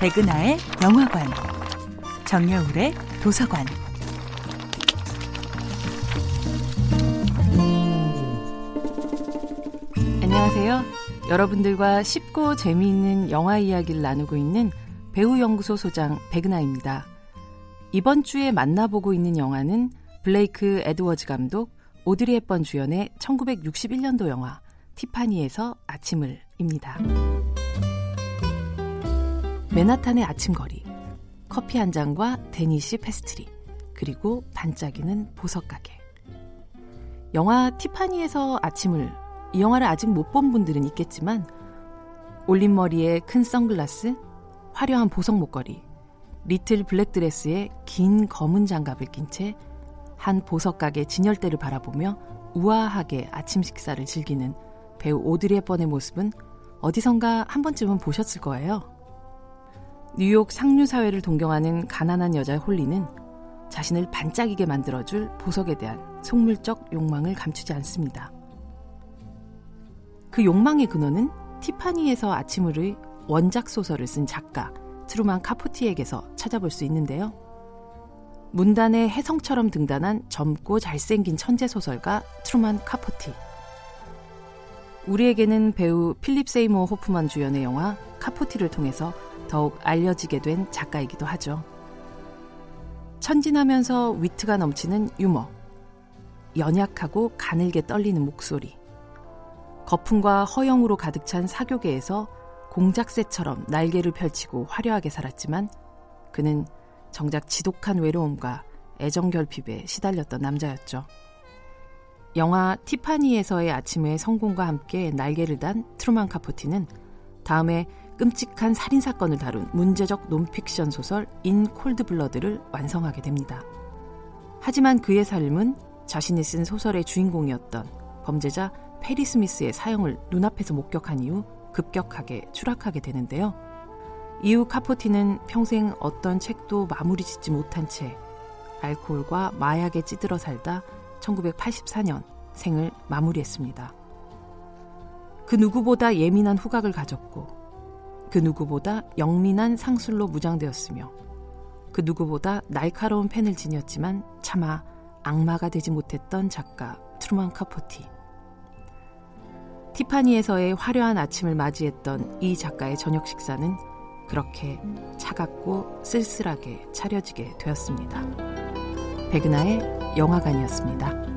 백은하의 영화관, 정여울의 도서관. 안녕하세요. 여러분들과 쉽고 재미있는 영화 이야기를 나누고 있는 배우연구소 소장 백은하입니다. 이번 주에 만나보고 있는 영화는 블레이크 에드워즈 감독, 오드리 헵번 주연의 1961년도 영화 티파니에서 아침을 입니다. 맨하탄의 아침 거리, 커피 한 잔과 Danish pastry, 그리고 반짝이는 보석 가게. 영화 티파니에서 아침을 이 영화를 아직 못 본 분들은 있겠지만 올린 머리에 큰 선글라스, 화려한 보석 목걸이, little black dress에 긴 검은 장갑을 낀 채 한 보석 가게 진열대를 바라보며 우아하게 아침 식사를 즐기는 배우 오드리 헵번의 모습은 어디선가 한 번쯤은 보셨을 거예요. 뉴욕 상류 사회를 동경하는 가난한 여자의 홀리는 자신을 반짝이게 만들어줄 보석에 대한 속물적 욕망을 감추지 않습니다. 그 욕망의 근원은 티파니에서 아침을의 원작 소설을 쓴 작가 트루만 카포티에게서 찾아볼 수 있는데요. 문단에 혜성처럼 등단한 젊고 잘생긴 천재 소설가 트루만 카포티. 우리에게는 배우 필립 세이모어 호프만 주연의 영화 카포티를 통해서 더욱 알려지게 된 작가이기도 하죠. 천진하면서 위트가 넘치는 유머, 연약하고 가늘게 떨리는 목소리, 거품과 허영으로 가득 찬 사교계에서 공작새처럼 날개를 펼치고 화려하게 살았지만 그는 정작 지독한 외로움과 애정 결핍에 시달렸던 남자였죠. 영화 티파니에서의 아침의 성공과 함께 날개를 단 트루만 카포티는 다음에 끔찍한 살인 사건을 다룬 문제적 논픽션 소설 In Cold Blood를 완성하게 됩니다. 하지만 그의 삶은 자신이 쓴 소설의 주인공이었던 범죄자 페리 스미스의 사형을 눈앞에서 목격한 이후 급격하게 추락하게 되는데요. 이후 카포티는 평생 어떤 책도 마무리 짓지 못한 채 알코올과 마약에 찌들어 살다 1984년 생을 마무리했습니다. 그 누구보다 예민한 후각을 가졌고 그 누구보다 영민한 상술로 무장되었으며 그 누구보다 날카로운 펜을 지녔지만 차마 악마가 되지 못했던 작가 트루만 카포티. 티파니에서의 화려한 아침을 맞이했던 이 작가의 저녁 식사는 그렇게 차갑고 쓸쓸하게 차려지게 되었습니다. 백은하의 영화관이었습니다.